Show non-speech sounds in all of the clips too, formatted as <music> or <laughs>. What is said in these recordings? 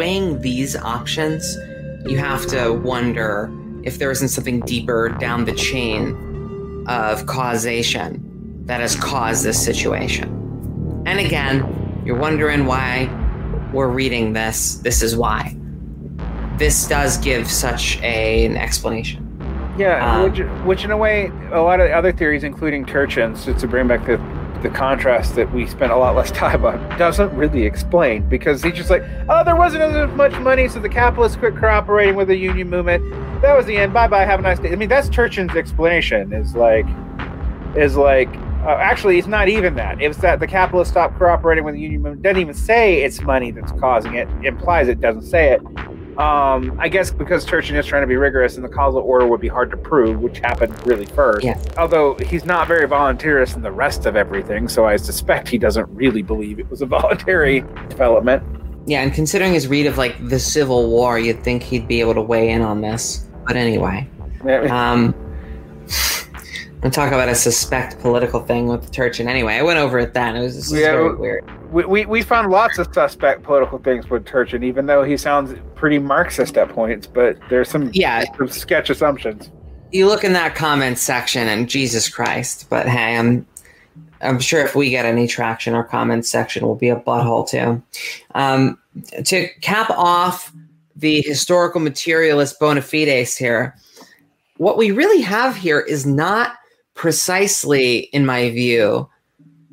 weighing these options, you have to wonder if there isn't something deeper down the chain of causation that has caused this situation. And again, you're wondering why we're reading this. This is why. This does give such a, an explanation. Yeah, Um, which, which in a way, a lot of other theories, including Turchin's, just to bring back the the contrast that we spent a lot less <laughs> time on, doesn't really explain because he's just like, oh, there wasn't as much money, so the capitalists quit cooperating with the union movement. That was the end. Bye bye. Have a nice day. I mean, that's Turchin's explanation. Is like, is like, uh, actually, it's not even that. It's that the capitalists stopped cooperating with the union movement. Doesn't even say it's money that's causing it. Implies it doesn't say it. Um, I guess because Turchin is trying to be rigorous and the causal order would be hard to prove, which happened really first. Yes. Although he's not very volunteerist in the rest of everything, so I suspect he doesn't really believe it was a <laughs> voluntary development. Yeah, and considering his read of like the Civil War, you'd think he'd be able to weigh in on this. But anyway, um, <laughs> I'm talk about a suspect political thing with Turchin. Anyway, I went over it then. It was Yeah, very weird. we, we, we found lots of suspect political things with Turchin, even though he sounds pretty Marxist at points, but there's some, Yeah, some sketch assumptions. you look in that comments section and Jesus Christ. But hey, I'm I'm sure if we get any traction, our comments section will be a butthole too. Um, to cap off the historical materialist bona fides here, what we really have here is not precisely, in my view,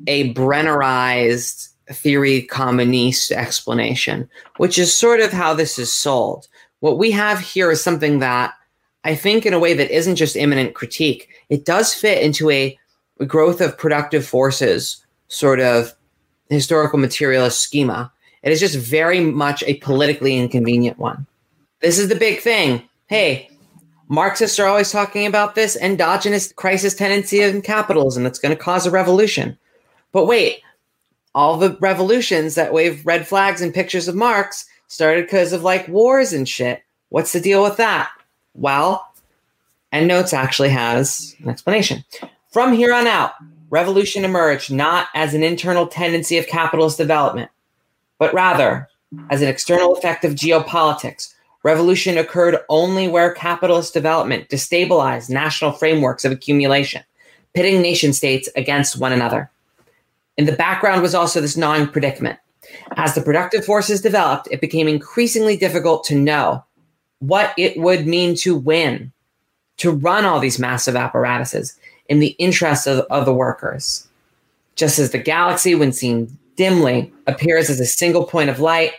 a Brennerized theory communiste explanation, which is sort of how this is sold. What we have here is something that I think, in a way that isn't just immanent critique, it does fit into a growth of productive forces sort of historical materialist schema. It is just very much a politically inconvenient one. This is the big thing. Hey, Marxists are always talking about this endogenous crisis tendency in capitalism that's going to cause a revolution. But wait, all the revolutions that wave red flags and pictures of Marx started because of like wars and shit. What's the deal with that? Well, EndNotes actually has an explanation. From here on out, revolution emerged not as an internal tendency of capitalist development, but rather as an external effect of geopolitics. Revolution occurred only where capitalist development destabilized national frameworks of accumulation, pitting nation states against one another. In the background was also this gnawing predicament. As the productive forces developed, it became increasingly difficult to know what it would mean to win, to run all these massive apparatuses in the interests of, of the workers. Just as the galaxy, when seen dimly, appears as a single point of light,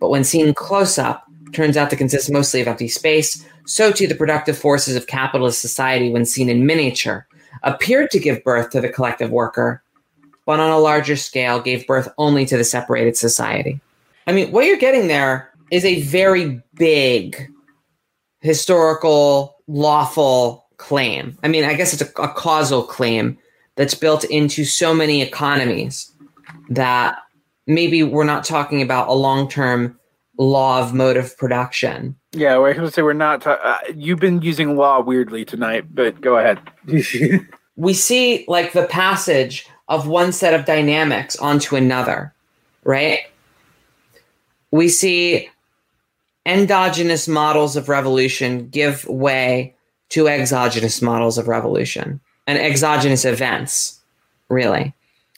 but when seen close up, turns out to consist mostly of empty space, so too the productive forces of capitalist society, when seen in miniature, appeared to give birth to the collective worker, but on a larger scale gave birth only to the separated society. I mean, what you're getting there is a very big historical, lawful claim. I mean, I guess it's a, a causal claim that's built into so many economies that maybe we're not talking about a long term law of motive production. Yeah, we're going to say we're not. Ta- uh, you've been using law weirdly tonight, but go ahead. <laughs> We see like the passage of one set of dynamics onto another, right? We see endogenous models of revolution give way to exogenous models of revolution and exogenous events, really.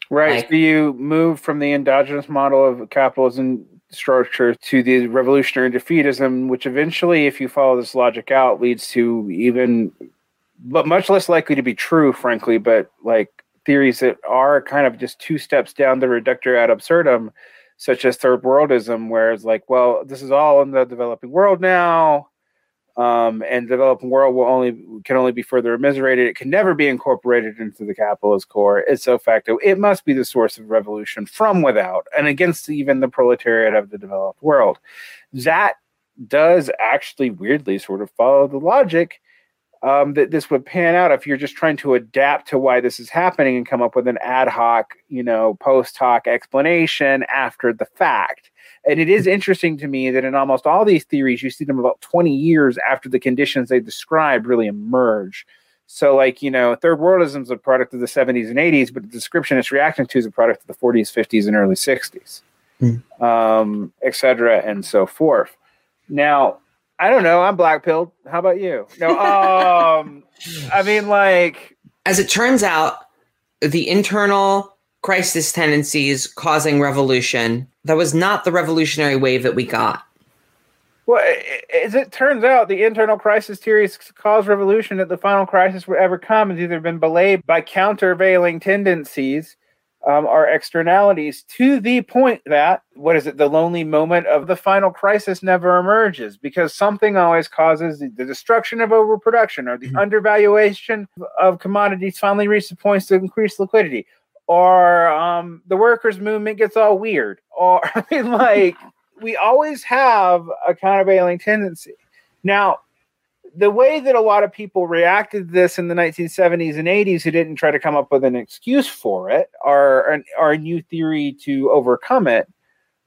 right. Like- so you move from the endogenous model of capitalism structure to the revolutionary defeatism, which eventually, if you follow this logic out, leads to even, but much less likely to be true, frankly, but like theories that are kind of just two steps down the reductio ad absurdum, such as third worldism, where it's like, well, this is all in the developing world now. Um, and developing world will only can only be further immiserated. It can never be incorporated into the capitalist core. ipso facto. It must be the source of revolution from without and against even the proletariat of the developed world. That does actually weirdly sort of follow the logic um, that this would pan out if you're just trying to adapt to why this is happening and come up with an ad hoc, you know, post hoc explanation after the fact. And it is interesting to me that in almost all these theories, you see them about 20 years after the conditions they describe really emerge. So, like, you know, third worldism is a product of the 70s and 80s, but the description it's reacting to is a product of the 40s, 50s, and early 60s, mm. um, et cetera, and so forth. Now, I don't know. I'm black pilled. How about you? No, <laughs> um, I mean, like, as it turns out, the internal crisis tendencies causing revolution that was not the revolutionary wave that we got. Well, as it turns out, the internal crisis theories cause revolution that the final crisis will ever come has either been belayed by countervailing tendencies um, are externalities to the point that what is it the lonely moment of the final crisis never emerges because something always causes the, the destruction of overproduction or the mm-hmm. undervaluation of commodities finally reaches the points to increase liquidity or um, the workers movement gets all weird. Or <laughs> i mean like we always have a countervailing tendency. Now the way that a lot of people reacted to this in the 1970s and 80s who didn't try to come up with an excuse for it or, or a new theory to overcome it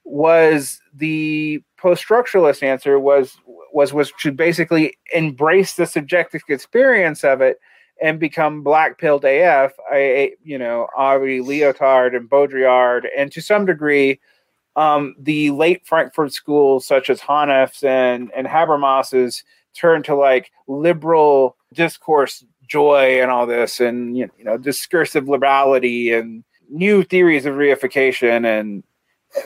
was the post-structuralist answer was was was to basically embrace the subjective experience of it and become black pilled AF, I, you know, Aubrey Lyotard and Baudrillard, and to some degree, um, the late Frankfurt schools such as Honneth's and, and Habermas's turn to like liberal discourse joy and all this and you know discursive liberality and new theories of reification and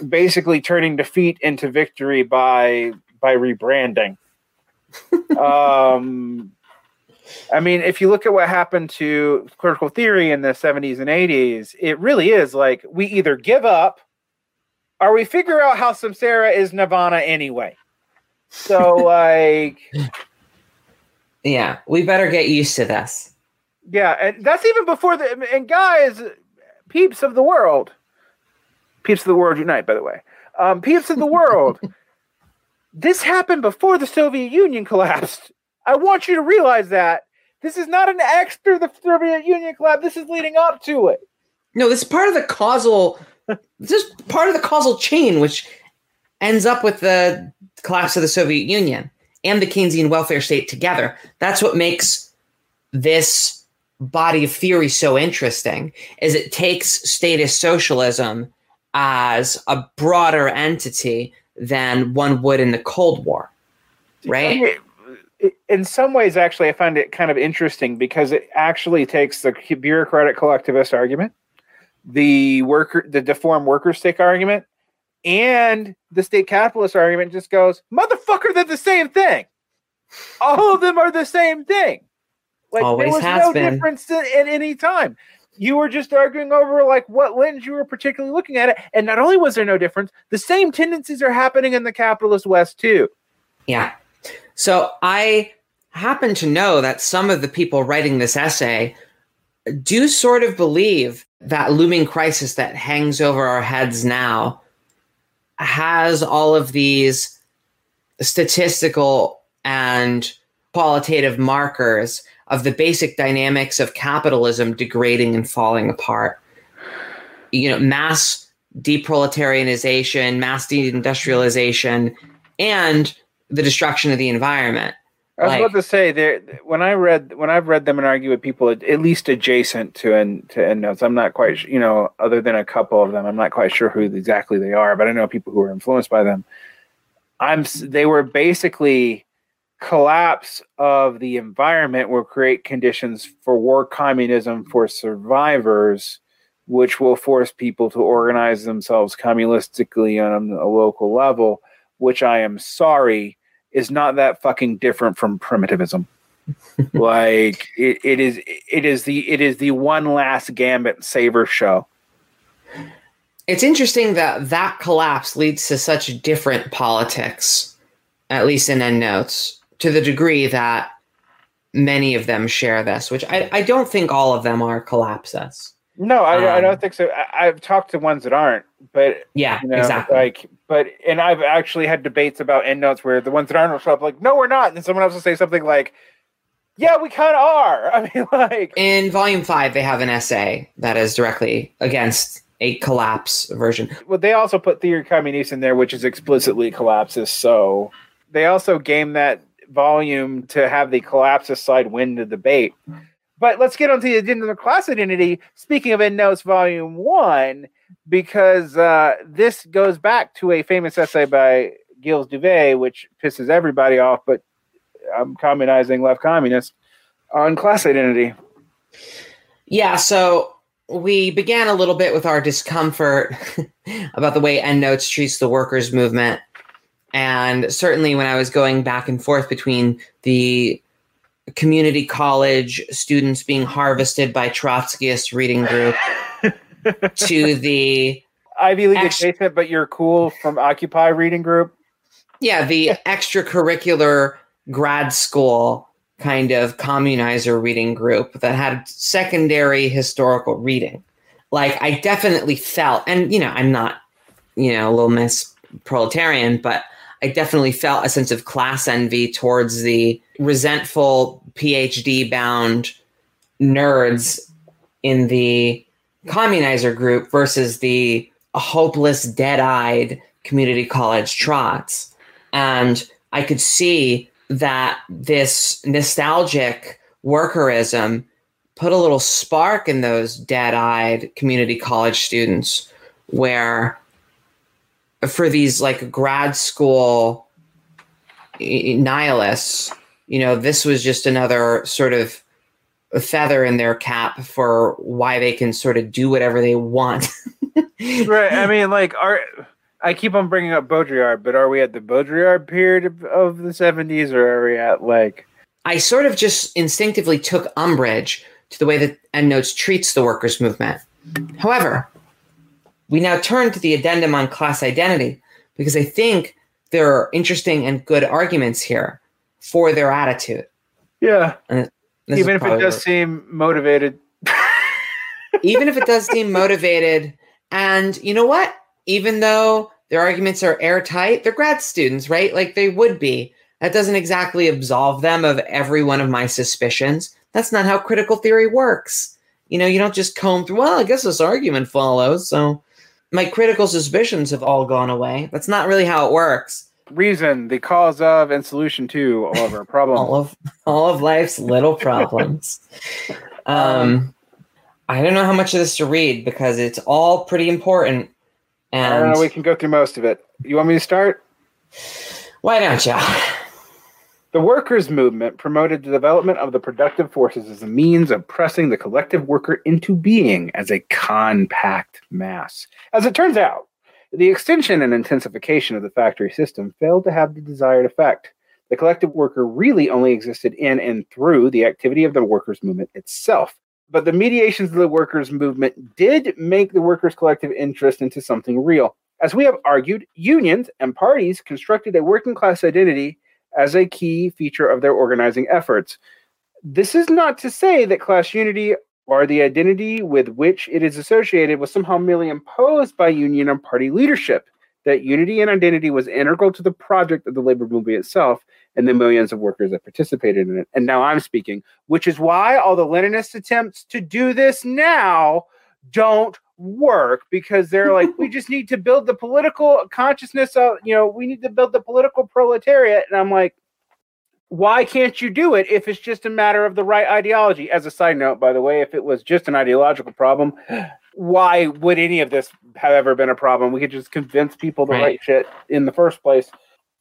basically turning defeat into victory by by rebranding. <laughs> Um i mean if you look at what happened to critical theory in the 70s and 80s it really is like we either give up or we figure out how samsara is nirvana anyway so <laughs> like yeah, we better get used to this. Yeah, and that's even before the and guys, peeps of the world, peeps of the world unite. By the way, um, peeps of the world, <laughs> this happened before the Soviet Union collapsed. I want you to realize that this is not an extra the Soviet Union collapse. This is leading up to it. No, this is part of the causal. this is part of the causal chain, which ends up with the collapse of the Soviet Union and the Keynesian welfare state together. That's what makes this body of theory so interesting is it takes statist socialism as a broader entity than one would in the Cold War. Right? In some ways, actually, I find it kind of interesting because it actually takes the bureaucratic collectivist argument, the worker, the deformed worker stake argument, and the state capitalist argument just goes, motherfucker, they're the same thing. All of them are the same thing. Like Always there was no been. difference at any time. You were just arguing over like what lens you were particularly looking at it. And not only was there no difference, the same tendencies are happening in the capitalist West too. Yeah. So I happen to know that some of the people writing this essay do sort of believe that looming crisis that hangs over our heads now has all of these statistical and qualitative markers of the basic dynamics of capitalism degrading and falling apart. You know, mass deproletarianization, mass deindustrialization, and the destruction of the environment. I was like, about to say there when I read when I've read them and argue with people at least adjacent to end to endnotes. I'm not quite you know other than a couple of them. I'm not quite sure who exactly they are, but I know people who are influenced by them. I'm they were basically collapse of the environment will create conditions for war communism for survivors, which will force people to organize themselves communistically on a local level. Which I am sorry is not that fucking different from primitivism. <laughs> like it, it is it is the it is the one last gambit saver show. It's interesting that that collapse leads to such different politics, at least in endnotes, to the degree that many of them share this, which I, I don't think all of them are collapses. No, I, um, I don't um, think so. I, have talked to ones that aren't, but yeah, you know, exactly. Like, but and I've actually had debates about endnotes where the ones that aren't will show up like, no, we're not, and someone else will say something like, Yeah, we kind of are. <laughs> I mean, like in volume five, they have an essay that is directly against a collapse version. Well, they also put Theory Communiste in there, which is explicitly collapses. So they also game that volume to have the collapses side win the debate. But let's get on to the agenda of class identity. Speaking of EndNotes Volume 1, because uh, this goes back to a famous essay by Gilles Dauvé, which pisses everybody off, but I'm communizing left communist on class identity. Yeah, so we began a little bit with our discomfort <laughs> about the way EndNotes treats the workers' movement. And certainly when I was going back and forth between the community college students being harvested by Trotskyist reading group to the Ivy League ex- adjacent, but you're cool from Occupy reading group. Yeah, the extracurricular grad school kind of communizer reading group that had secondary historical reading. Like I definitely felt, and you know, I'm not, you know, a little miss proletarian, but I definitely felt a sense of class envy towards the resentful PhD bound nerds in the communizer group versus the uh, hopeless, dead eyed community college trots. And I could see that this nostalgic workerism put a little spark in those dead eyed community college students where for these like grad school nihilists, you know, this was just another sort of feather in their cap for why they can sort of do whatever they want. <laughs> right. I mean, like, are I keep on bringing up Baudrillard, but are we at the Baudrillard period of, of the 70s or are we at like. I sort of just instinctively took umbrage to the way that EndNotes treats the workers' movement. However, we now turn to the addendum on class identity because I think there are interesting and good arguments here for their attitude. Yeah. Even if it does seem motivated. even if it does seem motivated. And you know what? Even though their arguments are airtight, they're grad students, right? Like they would be. That doesn't exactly absolve them of every one of my suspicions. That's not how critical theory works. You know, you don't just comb through, well, I guess this argument follows. So my critical suspicions have all gone away. That's not really how it works. Reason, the cause of, and solution to all of our <laughs> problems. all of all of life's little <laughs> problems. um, I don't know how much of this to read because it's all pretty important. And I don't know. We can go through most of it. You want me to start? Why don't you? The workers' movement promoted the development of the productive forces as a means of pressing the collective worker into being as a compact mass. As it turns out, the extension and intensification of the factory system failed to have the desired effect. The collective worker really only existed in and through the activity of the workers' movement itself. But the mediations of the workers' movement did make the workers' collective interest into something real. As we have argued, unions and parties constructed a working class identity as a key feature of their organizing efforts. This is not to say that class unity or the identity with which it is associated was somehow merely imposed by union and party leadership. That unity and identity was integral to the project of the labor movement itself and the millions of workers that participated in it. And now I'm speaking, which is why all the Leninist attempts to do this now don't work because they're like, we <laughs> just need to build the political consciousness of, you know, we need to build the political proletariat. And I'm like, why can't you do it if it's just a matter of the right ideology? As a side note, by the way, if it was just an ideological problem, <sighs> why would any of this have ever been a problem? We could just convince people the right, right shit in the first place.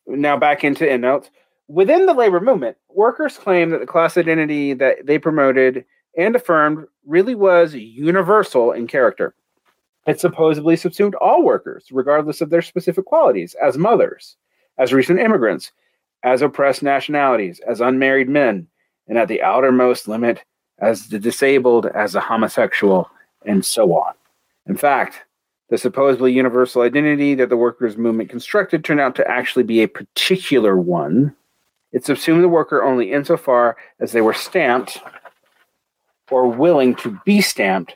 Now back into EndNotes. Within the labor movement, workers claim that the class identity that they promoted and affirmed really was universal in character. It supposedly subsumed all workers, regardless of their specific qualities, as mothers, as recent immigrants, as oppressed nationalities, as unmarried men, and at the outermost limit, as the disabled, as the homosexual, and so on. In fact, the supposedly universal identity that the workers' movement constructed turned out to actually be a particular one. It subsumed the worker only insofar as they were stamped or willing to be stamped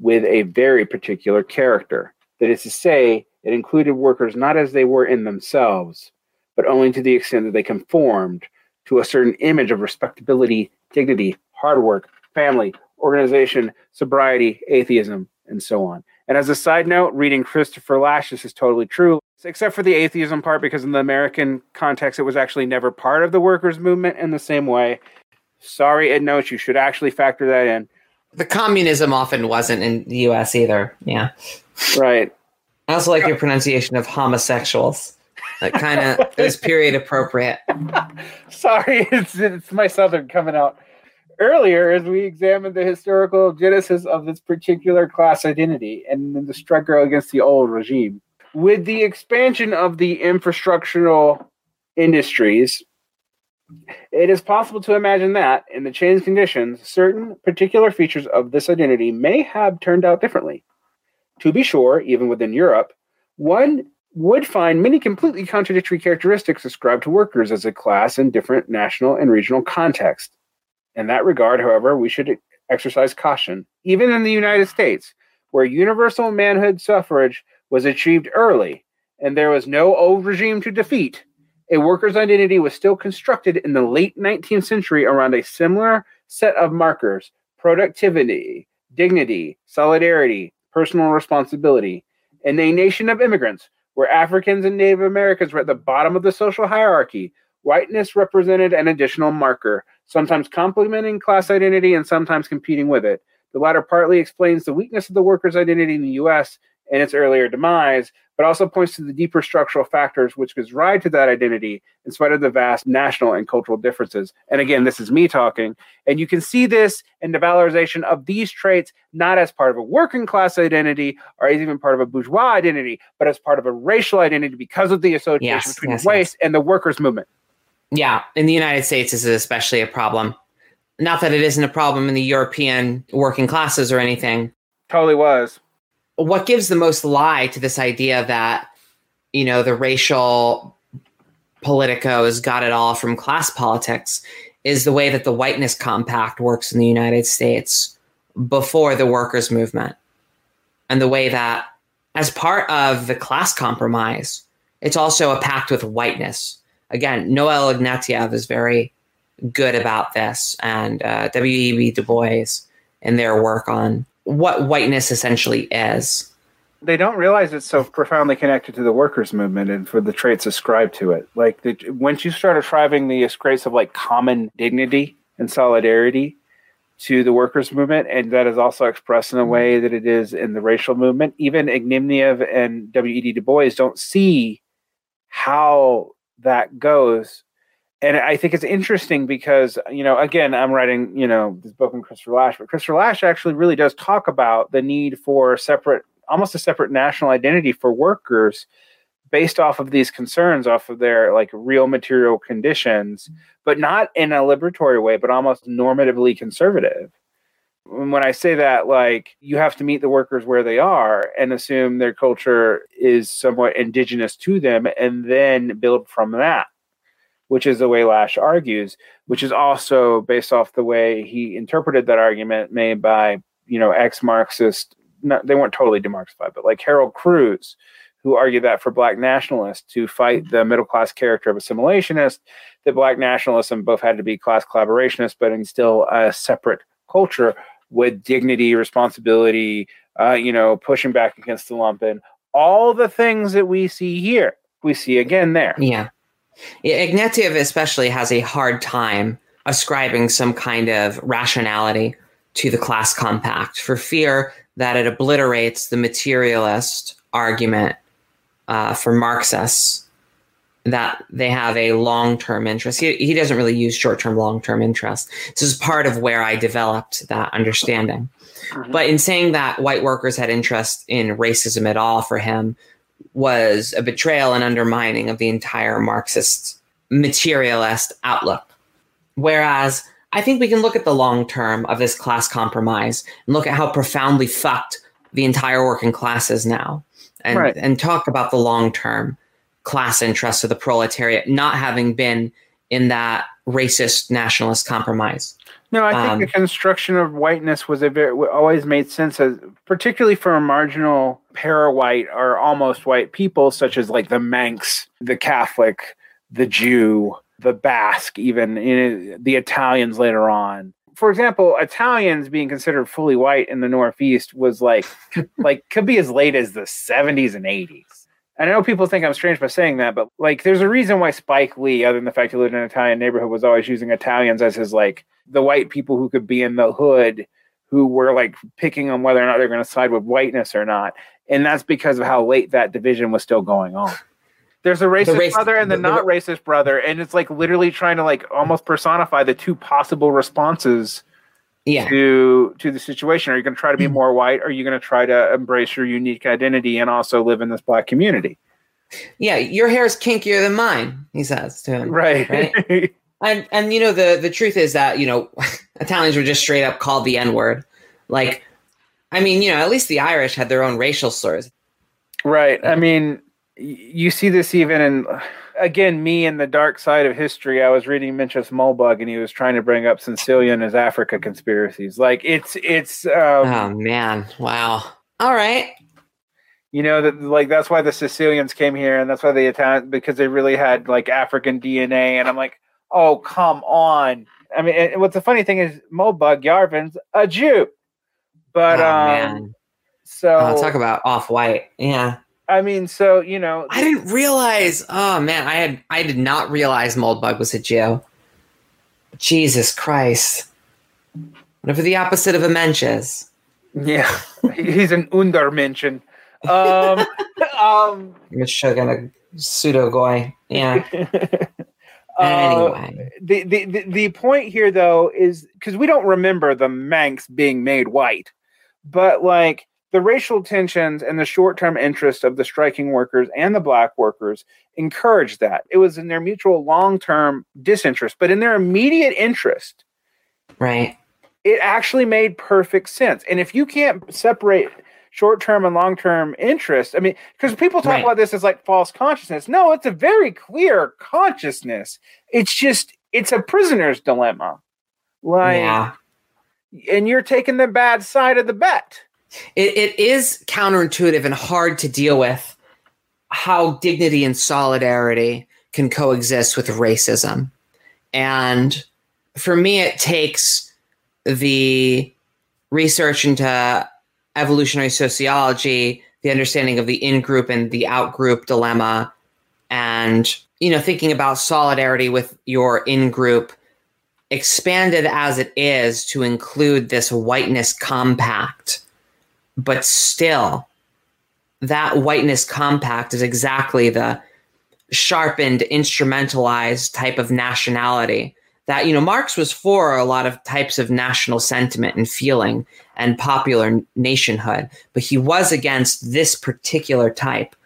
with a very particular character. That is to say, it included workers not as they were in themselves, but only to the extent that they conformed to a certain image of respectability, dignity, hard work, family, organization, sobriety, atheism, and so on. And as a side note, reading Christopher Lasch, this is totally true, except for the atheism part, because in the American context, it was actually never part of the workers' movement in the same way. Sorry, EndNotes, you should actually factor that in. The communism often wasn't in the US either. Yeah. Right. I also like your pronunciation of homosexuals. That kind of is period appropriate. <laughs> Sorry, it's, it's my southern coming out. Earlier, as we examined the historical genesis of this particular class identity and the struggle against the old regime, with the expansion of the infrastructural industries, it is possible to imagine that, in the changed conditions, certain particular features of this identity may have turned out differently. To be sure, even within Europe, one would find many completely contradictory characteristics ascribed to workers as a class in different national and regional contexts. In that regard, however, we should exercise caution. Even in the United States, where universal manhood suffrage was achieved early and there was no old regime to defeat, a worker's identity was still constructed in the late 19th century around a similar set of markers productivity, dignity, solidarity, personal responsibility. In a nation of immigrants, where Africans and Native Americans were at the bottom of the social hierarchy, whiteness represented an additional marker, sometimes complementing class identity and sometimes competing with it. The latter partly explains the weakness of the worker's identity in the US and its earlier demise, but also points to the deeper structural factors which gives rise to that identity in spite of the vast national and cultural differences. And again, this is me talking. And you can see this in the valorization of these traits not as part of a working class identity or even part of a bourgeois identity, but as part of a racial identity because of the association Yes, between yes, race and the workers' movement. Yeah, in the United States, this is especially a problem. Not that it isn't a problem in the European working classes or anything. Totally was. What gives the most lie to this idea that, you know, the racial politicos got it all from class politics is the way that the whiteness compact works in the United States before the workers' movement. And the way that, as part of the class compromise, it's also a pact with whiteness. Again, Noel Ignatiev is very good about this, and uh, W.E.B. Du Bois in their work on what whiteness essentially is. They don't realize it's so profoundly connected to the workers' movement and for the traits ascribed to it. Like the, once you start ascribing the traits of like common dignity and solidarity to the workers' movement, and that is also expressed in a way mm-hmm. that it is in the racial movement. Even Ignatiev and W.E.B. Du Bois don't see how that goes. And I think it's interesting because, you know, again, I'm writing, you know, this book on Christopher Lasch, but Christopher Lasch actually really does talk about the need for separate, almost a separate national identity for workers based off of these concerns, off of their like real material conditions, but not in a liberatory way, but almost normatively conservative. When I say that, like you have to meet the workers where they are and assume their culture is somewhat indigenous to them and then build from that which is the way Lasch argues, which is also based off the way he interpreted that argument made by, you know, ex-Marxist, they weren't totally demarxified, but like Harold Cruse, who argued that for black nationalists to fight the middle class character of assimilationist, that black nationalism both had to be class collaborationist, but instill a separate culture with dignity, responsibility, uh, you know, pushing back against the lumpen, all the things that we see here, we see again there. Yeah. Ignatiev especially has a hard time ascribing some kind of rationality to the class compact for fear that it obliterates the materialist argument uh, for Marxists that they have a long-term interest. He, he doesn't really use short-term, long-term interest. This is part of where I developed that understanding. Mhm. But in saying that white workers had interest in racism at all for him was a betrayal and undermining of the entire Marxist materialist outlook. Whereas I think we can look at the long term of this class compromise and look at how profoundly fucked the entire working class is now and, Right. and talk about the long term class interests of the proletariat not having been in that racist nationalist compromise. No, I think Um, the construction of whiteness was a very always made sense as particularly for a marginal para-white or almost white people such as like the Manx, the Catholic, the Jew, the Basque, even in the Italians later on. For example, Italians being considered fully white in the Northeast was like, <laughs> like could be as late as the 70s and 80s. And I know people think I'm strange by saying that, but like, there's a reason why Spike Lee, other than the fact he lived in an Italian neighborhood, was always using Italians as his like the white people who could be in the hood, who were like picking on whether or not they're going to side with whiteness or not. And that's because of how late that division was still going on. There's a racist race, brother and the, the not the, racist brother, and it's like literally trying to like almost personify the two possible responses yeah. to to the situation. Are you going to try to be mm-hmm. more white? Or are you going to try to embrace your unique identity and also live in this black community? Yeah, your hair is kinkier than mine, he says to him. Right. right? <laughs> and and you know the the truth is that you know <laughs> Italians were just straight up called the N word. Like, I mean, you know, at least the Irish had their own racial slurs. Right. I mean, you see this even in again me in the dark side of history. I was reading Mencius Moldbug and he was trying to bring up Sicilian as africa conspiracies. Like it's it's um, oh man. Wow. All right. You know that like that's why the sicilians came here and that's why the italian because they really had like african dna and i'm like oh come on. I mean what's the funny thing is Moldbug yarvin's a jew but oh, um so oh, talk about off-white yeah I mean, so you know, I didn't realize. Oh man, I had I did not realize Moldbug was a Jew. Jesus Christ! Whatever the opposite of a mensch is. Yeah, <laughs> he's an undermenschen. Um, <laughs> um, a pseudo goy. Yeah. <laughs> Uh, anyway, the, the, the the point here though is because we don't remember the Manx being made white, but like the racial tensions and the short term interest of the striking workers and the black workers encouraged that. It was in their mutual long term disinterest, but in their immediate interest. Right. It actually made perfect sense. And if you can't separate short term and long term interest, I mean, because people talk right. about this as like false consciousness. No, it's a very clear consciousness. It's just, it's a prisoner's dilemma. Like, yeah. And you're taking the bad side of the bet it, it is counterintuitive and hard to deal with how dignity and solidarity can coexist with racism. And for me, it takes the research into evolutionary sociology, the understanding of the in group and the out group dilemma, and you know, thinking about solidarity with your in group, expanded as it is to include this whiteness compact but still, that whiteness compact is exactly the sharpened, instrumentalized type of nationality that, you know, Marx was for a lot of types of national sentiment and feeling and popular nationhood, but he was against this particular type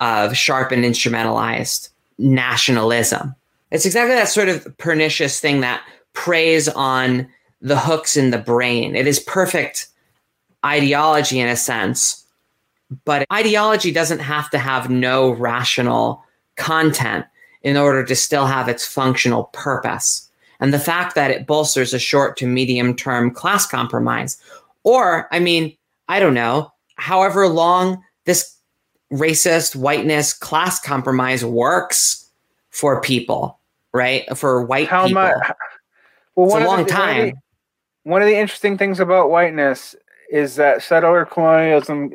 of sharpened, instrumentalized nationalism. It's exactly that sort of pernicious thing that preys on the hooks in the brain. It is perfect ideology in a sense, but ideology doesn't have to have no rational content in order to still have its functional purpose. And the fact that it bolsters a short to medium term class compromise, or, I mean, I don't know, however long this racist whiteness class compromise works for people, right? For white How people. Much, well, it's a long the, time. One of, the, one of the interesting things about whiteness is that settler colonialism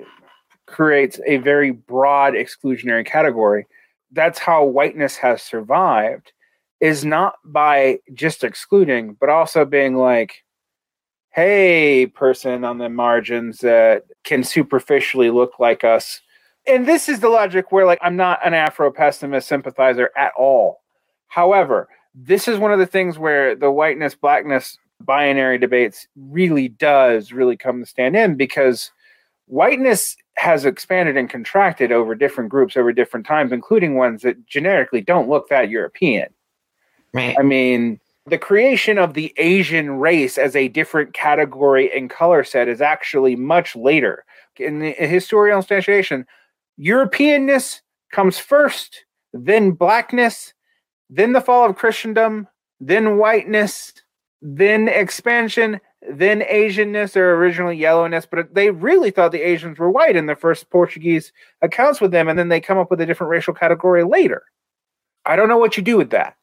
creates a very broad exclusionary category. That's how whiteness has survived, is not by just excluding, but also being like, hey, person on the margins that can superficially look like us. And this is the logic where, like, I'm not an Afro pessimist sympathizer at all. However, this is one of the things where the whiteness blackness binary debates really does really come to stand in because whiteness has expanded and contracted over different groups over different times, including ones that generically don't look that European. Right. I mean, the creation of the Asian race as a different category and color set is actually much later. In the historical instantiation, Europeanness comes first, then blackness, then the fall of Christendom, then whiteness, then expansion, then Asianness or originally yellowness, but they really thought the Asians were white in the first Portuguese accounts with them, and then they come up with a different racial category later. I don't know what you do with that.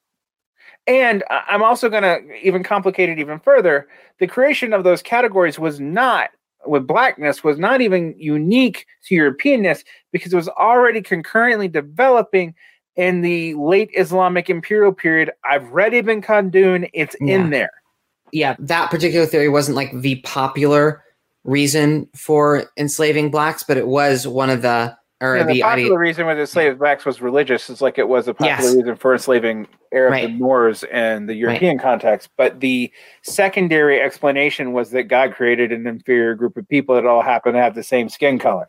And I'm also going to even complicate it even further. The creation of those categories was not with blackness was not even unique to Europeanness because it was already concurrently developing in the late Islamic imperial period. I've read Ibn Khaldun, it's yeah. in there. Yeah, that particular theory wasn't like the popular reason for enslaving blacks, but it was one of the or yeah, the, the popular reason with enslaving blacks was religious. It's like it was a popular yes. reason for enslaving Arabs right. and Moors in the European right. context. But the secondary explanation was that God created an inferior group of people that all happened to have the same skin color,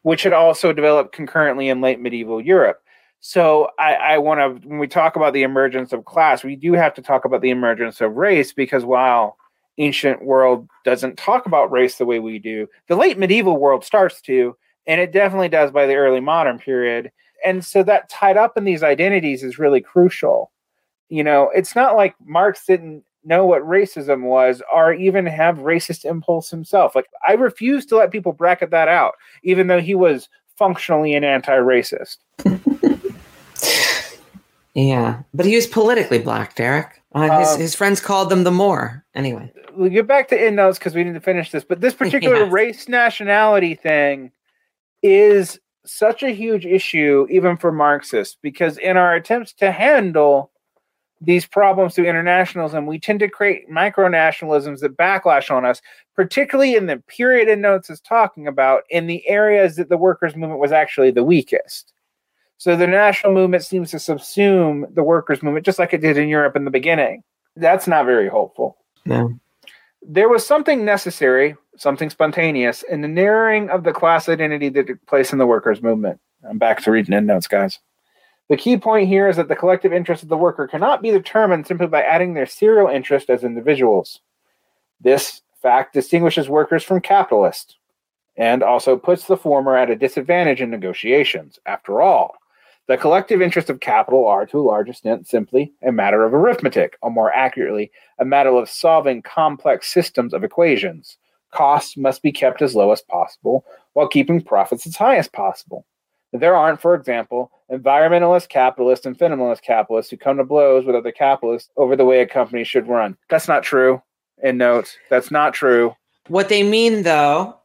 which had also developed concurrently in late medieval Europe. So I, I want to, when we talk about the emergence of class, we do have to talk about the emergence of race because while ancient world doesn't talk about race the way we do, the late medieval world starts to and it definitely does by the early modern period. And so that tied up in these identities is really crucial. You know, it's not like Marx didn't know what racism was or even have racist impulse himself. Like I refuse to let people bracket that out, even though he was functionally an anti-racist. <laughs> yeah, but he was politically black, Derek. Uh, his, um, his friends called them the Moor. Anyway, we'll get back to in endnotes because we need to finish this. But this particular <laughs> yes. race nationality thing is such a huge issue, even for Marxists, because in our attempts to handle these problems through internationalism, we tend to create micronationalisms that backlash on us, particularly in the period EndNotes is talking about in the areas that the workers' movement was actually the weakest. So the national movement seems to subsume the workers' movement just like it did in Europe in the beginning. That's not very hopeful. No. There was something necessary something spontaneous in the narrowing of the class identity that took place in the workers' movement. I'm back to reading endnotes, guys. The key point here is that the collective interest of the worker cannot be determined simply by adding their serial interest as individuals. This fact distinguishes workers from capitalists and also puts the former at a disadvantage in negotiations. After all, the collective interests of capital are, to a large extent, simply a matter of arithmetic, or more accurately, a matter of solving complex systems of equations costs must be kept as low as possible while keeping profits as high as possible. There aren't, for example, environmentalist capitalists and fundamentalist capitalists who come to blows with other capitalists over the way a company should run. That's not true. Endnotes, that's not true. What they mean, though,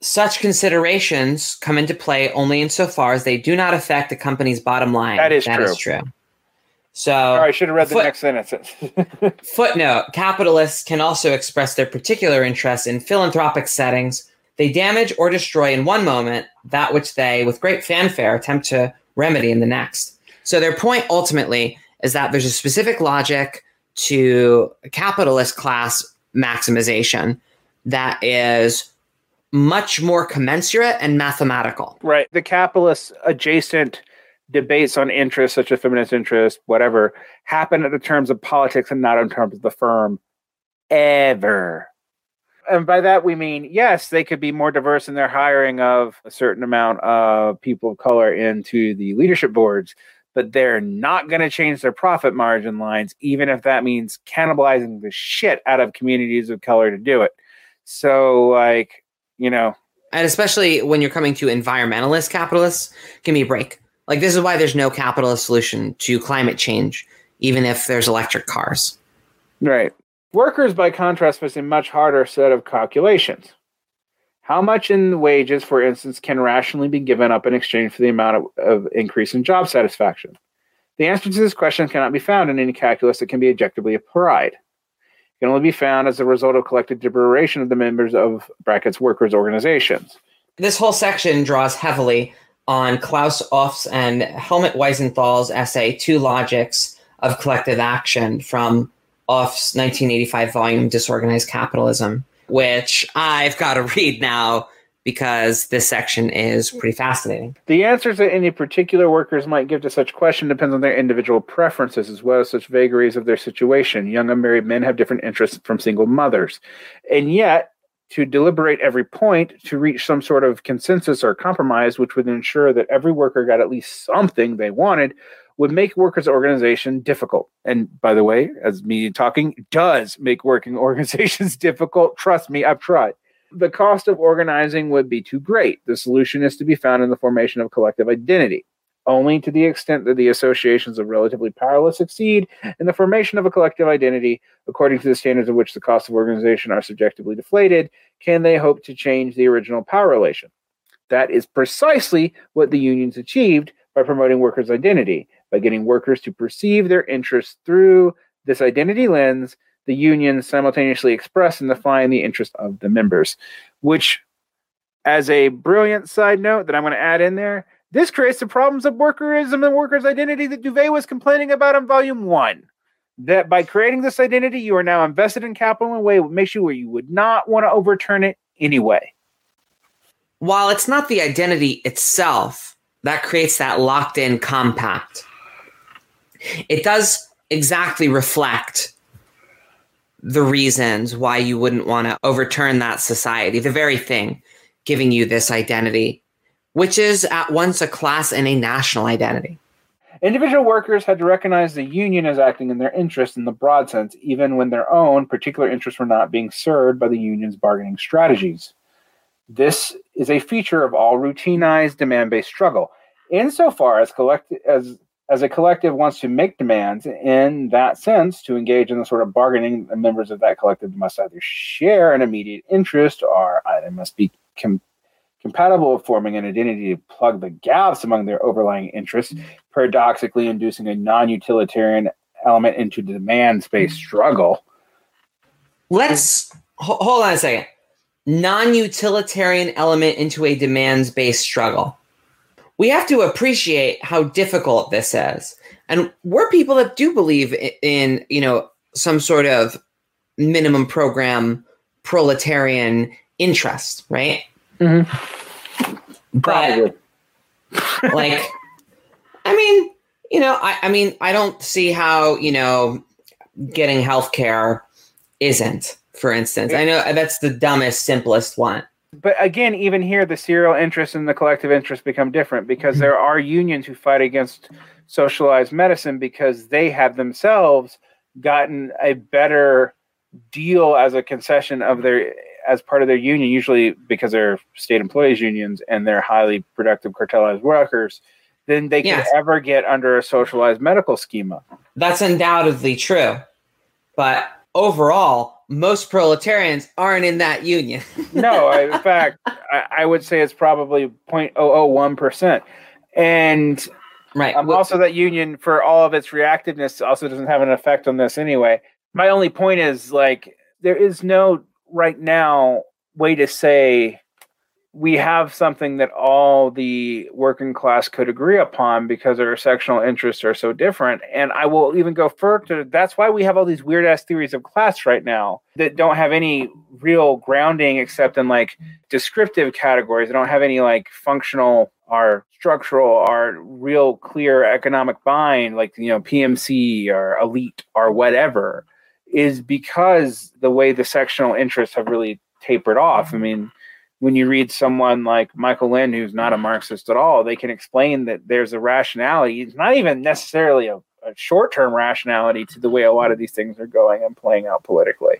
such considerations come into play only insofar as they do not affect the company's bottom line. That is that true. Is true. So, oh, I should have read the foot, next sentence. <laughs> footnote Capitalists can also express their particular interest in philanthropic settings. They damage or destroy in one moment that which they, with great fanfare, attempt to remedy in the next. So, their point ultimately is that there's a specific logic to capitalist class maximization that is much more commensurate and mathematical. Right. The capitalist adjacent debates on interests such as feminist interest, whatever, happen in the terms of politics and not in terms of the firm ever. And by that we mean, yes, they could be more diverse in their hiring of a certain amount of people of color into the leadership boards, but they're not going to change their profit margin lines, even if that means cannibalizing the shit out of communities of color to do it. So, like, you know. And especially when you're coming to environmentalist capitalists, give me a break like this is why there's no capitalist solution to climate change, even if there's electric cars. Right. Workers, by contrast, face a much harder set of calculations. How much in wages, for instance, can rationally be given up in exchange for the amount of, of increase in job satisfaction? The answer to this question cannot be found in any calculus that can be objectively applied. Can only be found as a result of collective deliberation of the members of brackets workers organizations. This whole section draws heavily on Claus Offe's and Helmut Wiesenthal's essay, Two Logics of Collective Action, from Off's 1985 volume, Disorganized Capitalism, which I've got to read now because this section is pretty fascinating. The answers that any particular workers might give to such question depends on their individual preferences as well as such vagaries of their situation. Young unmarried men have different interests from single mothers. And yet, to deliberate every point to reach some sort of consensus or compromise, which would ensure that every worker got at least something they wanted, would make workers' organization difficult. And by the way, as me talking does make working <laughs> organizations difficult. Trust me, I've tried. The cost of organizing would be too great. The solution is to be found in the formation of collective identity. only to the extent that the associations of relatively powerless succeed in the formation of a collective identity according to the standards of which the costs of organization are subjectively deflated, can they hope to change the original power relation. That is precisely what the unions achieved by promoting workers' identity, by getting workers to perceive their interests through this identity lens. The union simultaneously express and define the interest of the members, which, as a brilliant side note that I'm going to add in there, this creates the problems of workerism and workers' identity that Dauvé was complaining about in volume one. That by creating this identity, you are now invested in capital in a way that makes you where you would not want to overturn it anyway. While it's not the identity itself that creates that locked in compact, it does exactly reflect the reasons why you wouldn't want to overturn that society, the very thing giving you this identity which is at once a class and a national identity. Individual workers had to recognize the union as acting in their interest in the broad sense, even when their own particular interests were not being served by the union's bargaining strategies. This is a feature of all routinized demand based struggle. Insofar as, collect- as, as a collective wants to make demands, in that sense, to engage in the sort of bargaining, the members of that collective must either share an immediate interest or either must be com- compatible with forming an identity to plug the gaps among their overlying interests, mm-hmm. paradoxically inducing a non utilitarian element into the demand space mm-hmm. struggle. Let's hold on a second. Non utilitarian element into a demands based struggle. We have to appreciate how difficult this is. And we're people that do believe in, you know, some sort of minimum program proletarian interest, right? Mm-hmm. But like, I mean, you know, I, I mean, I don't see how you know getting health care isn't. For instance, I know that's the dumbest, simplest one. But again, even here, the serial interest and the collective interest become different because mm-hmm. there are unions who fight against socialized medicine because they have themselves gotten a better deal as a concession of their as part of their union, usually because they're state employees unions and they're highly productive cartelized workers, than they yes. could ever get under a socialized medical schema. That's undoubtedly true. But overall, most proletarians aren't in that union. <laughs> no, I, in fact, I, I, would say it's probably 0.001%. And right. Um, also, that union, for all of its reactiveness, also doesn't have an effect on this anyway. My only point is like, there is no right now way to say we have something that all the working class could agree upon because our sectional interests are so different. And I will even go further. That's why we have all these weird ass theories of class right now that don't have any real grounding except in like descriptive categories. They don't have any like functional or structural or real clear economic bind, like, you know, PMC or elite or whatever is because the way the sectional interests have really tapered off. I mean, when you read someone like Michael Lind, who's not a mm-hmm. Marxist at all, they can explain that there's a rationality. It's not even necessarily a, a short term rationality to the way a lot of these things are going and playing out politically.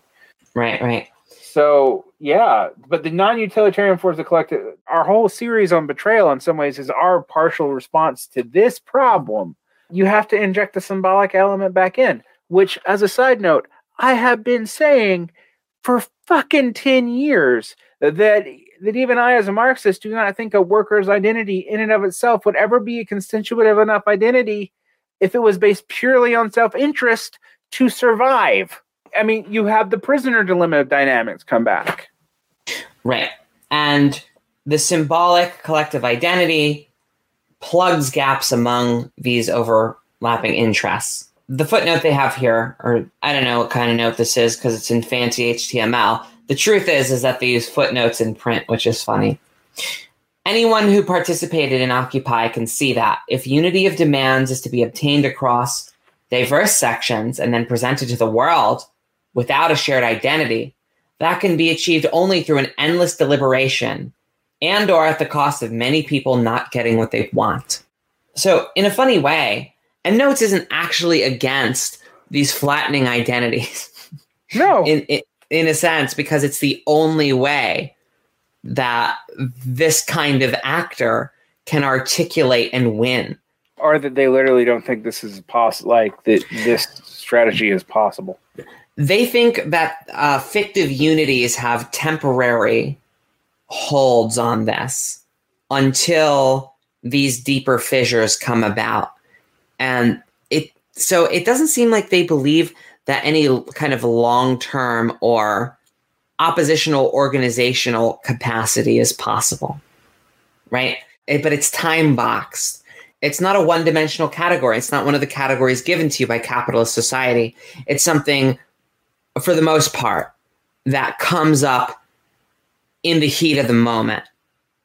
Right, right. So, yeah, but the non utilitarian force of collective, our whole series on betrayal in some ways is our partial response to this problem. You have to inject the symbolic element back in, which, as a side note, I have been saying for fucking 10 years that that even I as a Marxist do not think a worker's identity in and of itself would ever be a constitutive enough identity if it was based purely on self-interest to survive. I mean, you have the prisoner dilemma of dynamics come back. Right. And the symbolic collective identity plugs gaps among these overlapping interests the footnote they have here, or I don't know what kind of note this is because it's in fancy HTML. The truth is, is that they use footnotes in print, which is funny. Anyone who participated in Occupy can see that if unity of demands is to be obtained across diverse sections and then presented to the world without a shared identity, that can be achieved only through an endless deliberation and or at the cost of many people not getting what they want. So, in a funny way, EndNotes isn't actually against these flattening identities. No. <laughs> in, in, in a sense, because it's the only way that this kind of actor can articulate and win or that they literally don't think this is possible, like that this strategy is possible. They think that uh, fictive unities have temporary holds on this until these deeper fissures come about. And it so it doesn't seem like they believe that any kind of long-term or oppositional organizational capacity is possible. Right? It, but it's time boxed. It's not a one-dimensional category. It's not one of the categories given to you by capitalist society. It's something for the most part that comes up in the heat of the moment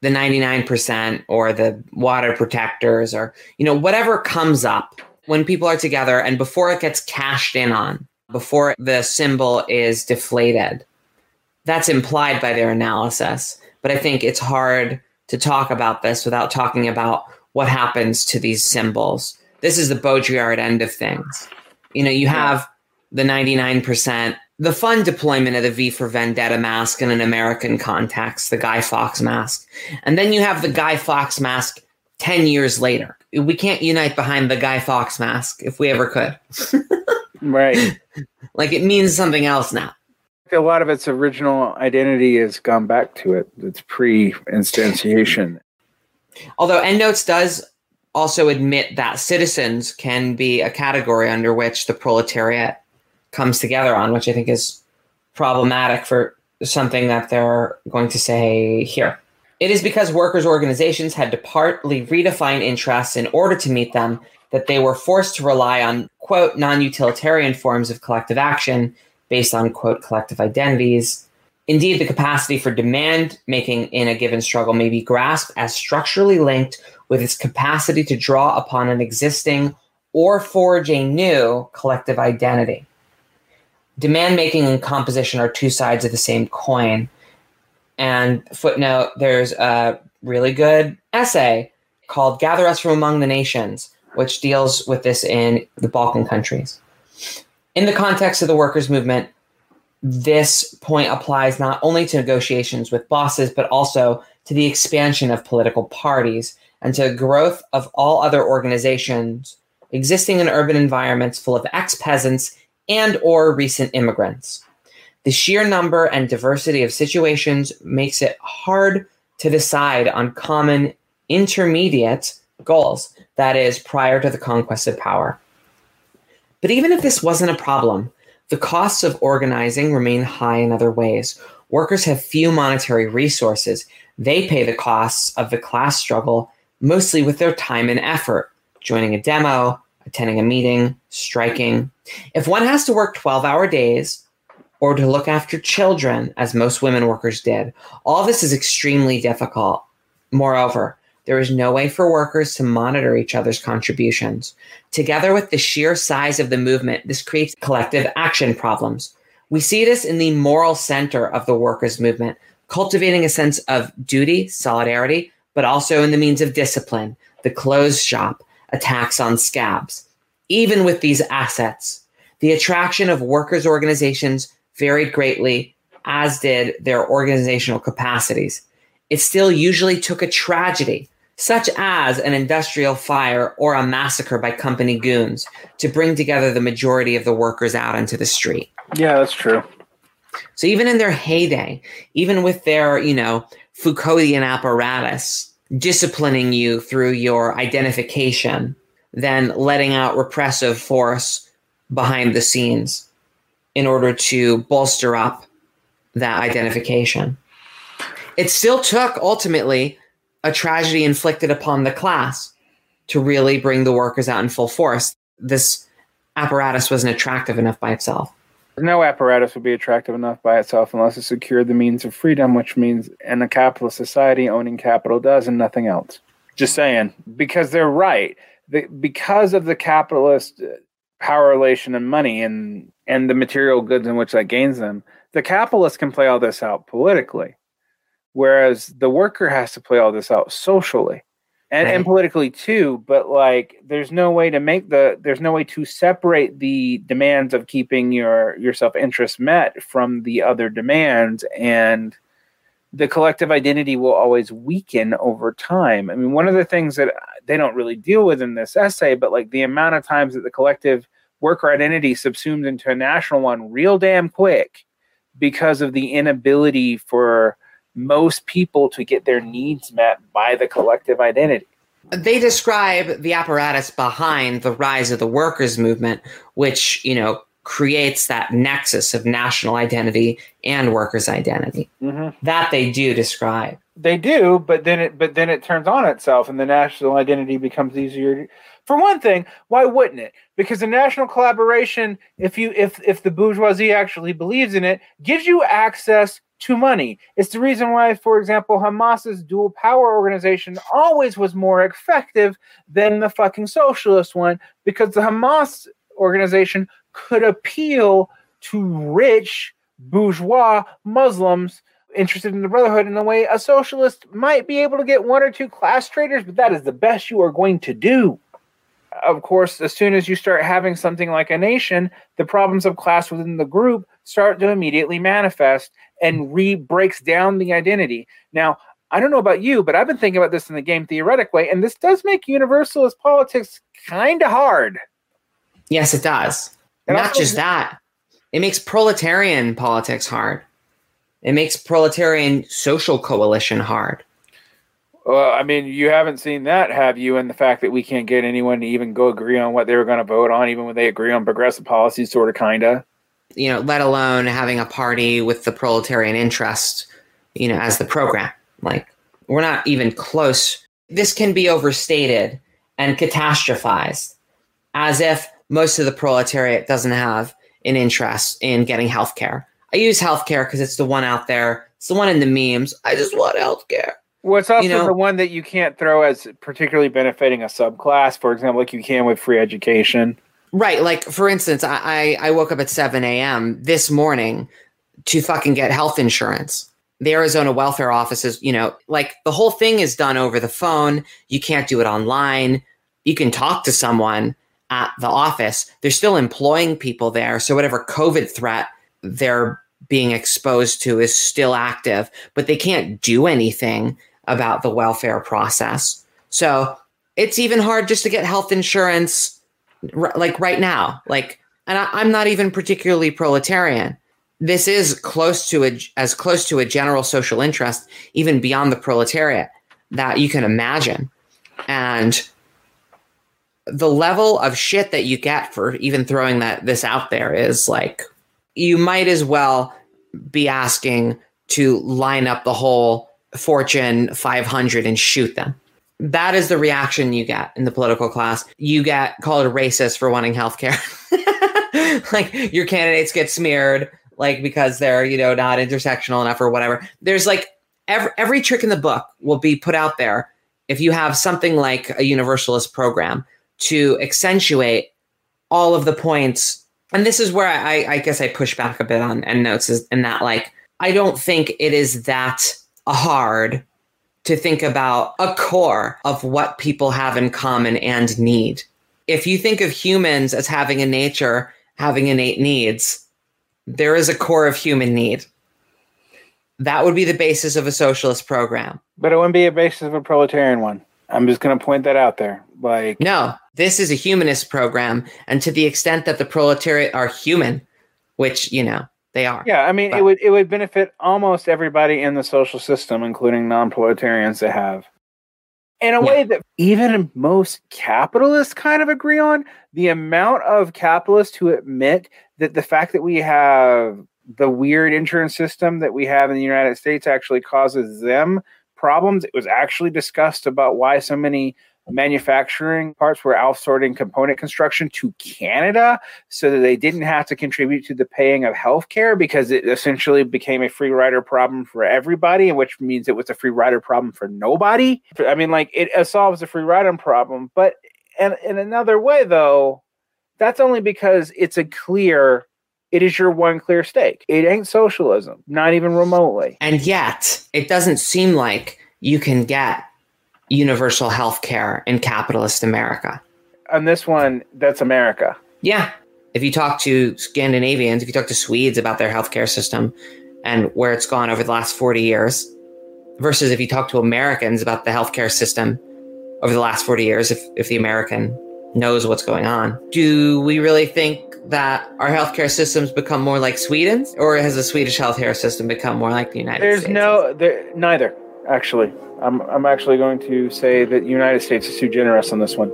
the 99% or the water protectors or you know whatever comes up when people are together and before it gets cashed in on before the symbol is deflated. That's implied by their analysis but i think it's hard to talk about this without talking about what happens to these symbols. This is the baudrillard end of things. You know you have the 99% the fun deployment of the V for Vendetta mask in an American context, the Guy Fawkes mask. And then you have the Guy Fawkes mask 10 years later. We can't unite behind the Guy Fawkes mask if we ever could. <laughs> right. Like it means something else now. A lot of its original identity has gone back to it. It's pre instantiation. Although EndNotes does also admit that citizens can be a category under which the proletariat comes together on, which I think is problematic for something that they're going to say here. It is because workers' organizations had to partly redefine interests in order to meet them that they were forced to rely on, quote, non utilitarian forms of collective action based on, quote, collective identities. Indeed, the capacity for demand making in a given struggle may be grasped as structurally linked with its capacity to draw upon an existing or forge a new collective identity demand making and composition are two sides of the same coin. And footnote, there's a really good essay called Gather Us from Among the Nations, which deals with this in the Balkan countries. In the context of the workers' movement, this point applies not only to negotiations with bosses, but also to the expansion of political parties and to growth of all other organizations existing in urban environments full of ex-peasants and or recent immigrants. The sheer number and diversity of situations makes it hard to decide on common intermediate goals, that is, prior to the conquest of power. But even if this wasn't a problem, the costs of organizing remain high in other ways. Workers have few monetary resources. They pay the costs of the class struggle mostly with their time and effort, joining a demo, attending a meeting, striking. If one has to work 12 hour days or to look after children, as most women workers did, all this is extremely difficult. Moreover, there is no way for workers to monitor each other's contributions. Together with the sheer size of the movement, this creates collective action problems. We see this in the moral center of the workers' movement, cultivating a sense of duty, solidarity, but also in the means of discipline, the closed shop, attacks on scabs. Even with these assets, the attraction of workers' organizations varied greatly, as did their organizational capacities. It still usually took a tragedy, such as an industrial fire or a massacre by company goons, to bring together the majority of the workers out into the street. Yeah, that's true. So even in their heyday, even with their, you know, Foucauldian apparatus, disciplining you through your identification then letting out repressive force behind the scenes in order to bolster up that identification. It still took ultimately a tragedy inflicted upon the class to really bring the workers out in full force. This apparatus wasn't attractive enough by itself. No apparatus would be attractive enough by itself unless it secured the means of freedom, which means in a capitalist society, owning capital does and nothing else. Just saying, because they're right. The, because of the capitalist uh, power relation and money and and the material goods in which that gains them, the capitalist can play all this out politically, whereas the worker has to play all this out socially and, right. and politically too but like there's no way to make the there's no way to separate the demands of keeping your your self-interest met from the other demands and the collective identity will always weaken over time. I mean, one of the things that uh, they don't really deal with in this essay, but like the amount of times that the collective worker identity subsumed into a national one real damn quick because of the inability for most people to get their needs met by the collective identity. They describe the apparatus behind the rise of the workers' movement, which, you know, creates that nexus of national identity and workers' identity. Mm-hmm. That they do describe. They do, but then it but then it turns on itself and the national identity becomes easier. For one thing, why wouldn't it? Because the national collaboration, if you if if the bourgeoisie actually believes in it, gives you access to money. It's the reason why, for example, Hamas's dual power organization always was more effective than the fucking socialist one because the Hamas organization could appeal to rich bourgeois Muslims interested in the brotherhood in the way a socialist might be able to get one or two class traders, but that is the best you are going to do. Of course, as soon as you start having something like a nation, the problems of class within the group start to immediately manifest and re breaks down the identity. Now, I don't know about you, but I've been thinking about this in the game theoretic way, and this does make universalist politics kind of hard. Yes, it does. Not just that, it makes proletarian politics hard. It makes proletarian social coalition hard. Well, I mean, you haven't seen that, have you? And the fact that we can't get anyone to even go agree on what they were going to vote on, even when they agree on progressive policies, sort of, kind of. You know, let alone having a party with the proletarian interest, you know, as the program. Like, we're not even close. This can be overstated and catastrophized as if most of the proletariat doesn't have an interest in getting healthcare. I use healthcare because it's the one out there. It's the one in the memes. I just want healthcare. Well, it's also you know, the one that you can't throw as particularly benefiting a subclass, for example, like you can with free education. Right. Like, for instance, I, I woke up at 7 a.m. this morning to fucking get health insurance. The Arizona welfare offices, you know, like the whole thing is done over the phone. You can't do it online. You can talk to someone, at the office, they're still employing people there. So whatever COVID threat they're being exposed to is still active, but they can't do anything about the welfare process. So it's even hard just to get health insurance like right now. Like, and I, I'm not even particularly proletarian. This is close to a, as close to a general social interest, even beyond the proletariat, that you can imagine. And the level of shit that you get for even throwing that this out there is like you might as well be asking to line up the whole Fortune 500 and shoot them. That is the reaction you get in the political class. You get called a racist for wanting healthcare. <laughs> like your candidates get smeared, like because they're you know not intersectional enough or whatever. There's like every every trick in the book will be put out there if you have something like a universalist program to accentuate all of the points. And this is where I, I guess I push back a bit on EndNotes is in that like I don't think it is that hard to think about a core of what people have in common and need. If you think of humans as having a nature, having innate needs, there is a core of human need. That would be the basis of a socialist program. But it wouldn't be a basis of a proletarian one. I'm just going to point that out there. Like, no, this is a humanist program, and to the extent that the proletariat are human, which you know they are. Yeah, I mean, but, it would it would benefit almost everybody in the social system, including non-proletarians, to have. In a yeah. way that even most capitalists kind of agree on, the amount of capitalists who admit that the fact that we have the weird insurance system that we have in the United States actually causes them problems. It was actually discussed about why so many manufacturing parts were outsourcing component construction to Canada so that they didn't have to contribute to the paying of healthcare because it essentially became a free rider problem for everybody, which means it was a free rider problem for nobody. I mean, like it solves the free rider problem, but and in another way, though, that's only because it's a clear it is your one clear stake. It ain't socialism, not even remotely. And yet, it doesn't seem like you can get universal health care in capitalist America. On this one, that's America. Yeah. If you talk to Scandinavians, if you talk to Swedes about their healthcare system and where it's gone over the last 40 years, versus if you talk to Americans about the healthcare system over the last 40 years, if, if the American knows what's going on. Do we really think that our healthcare systems become more like Sweden's, or has the Swedish healthcare system become more like the United There's States? There's no, there, neither actually. I'm, I'm actually going to say that the United States is too generous on this one.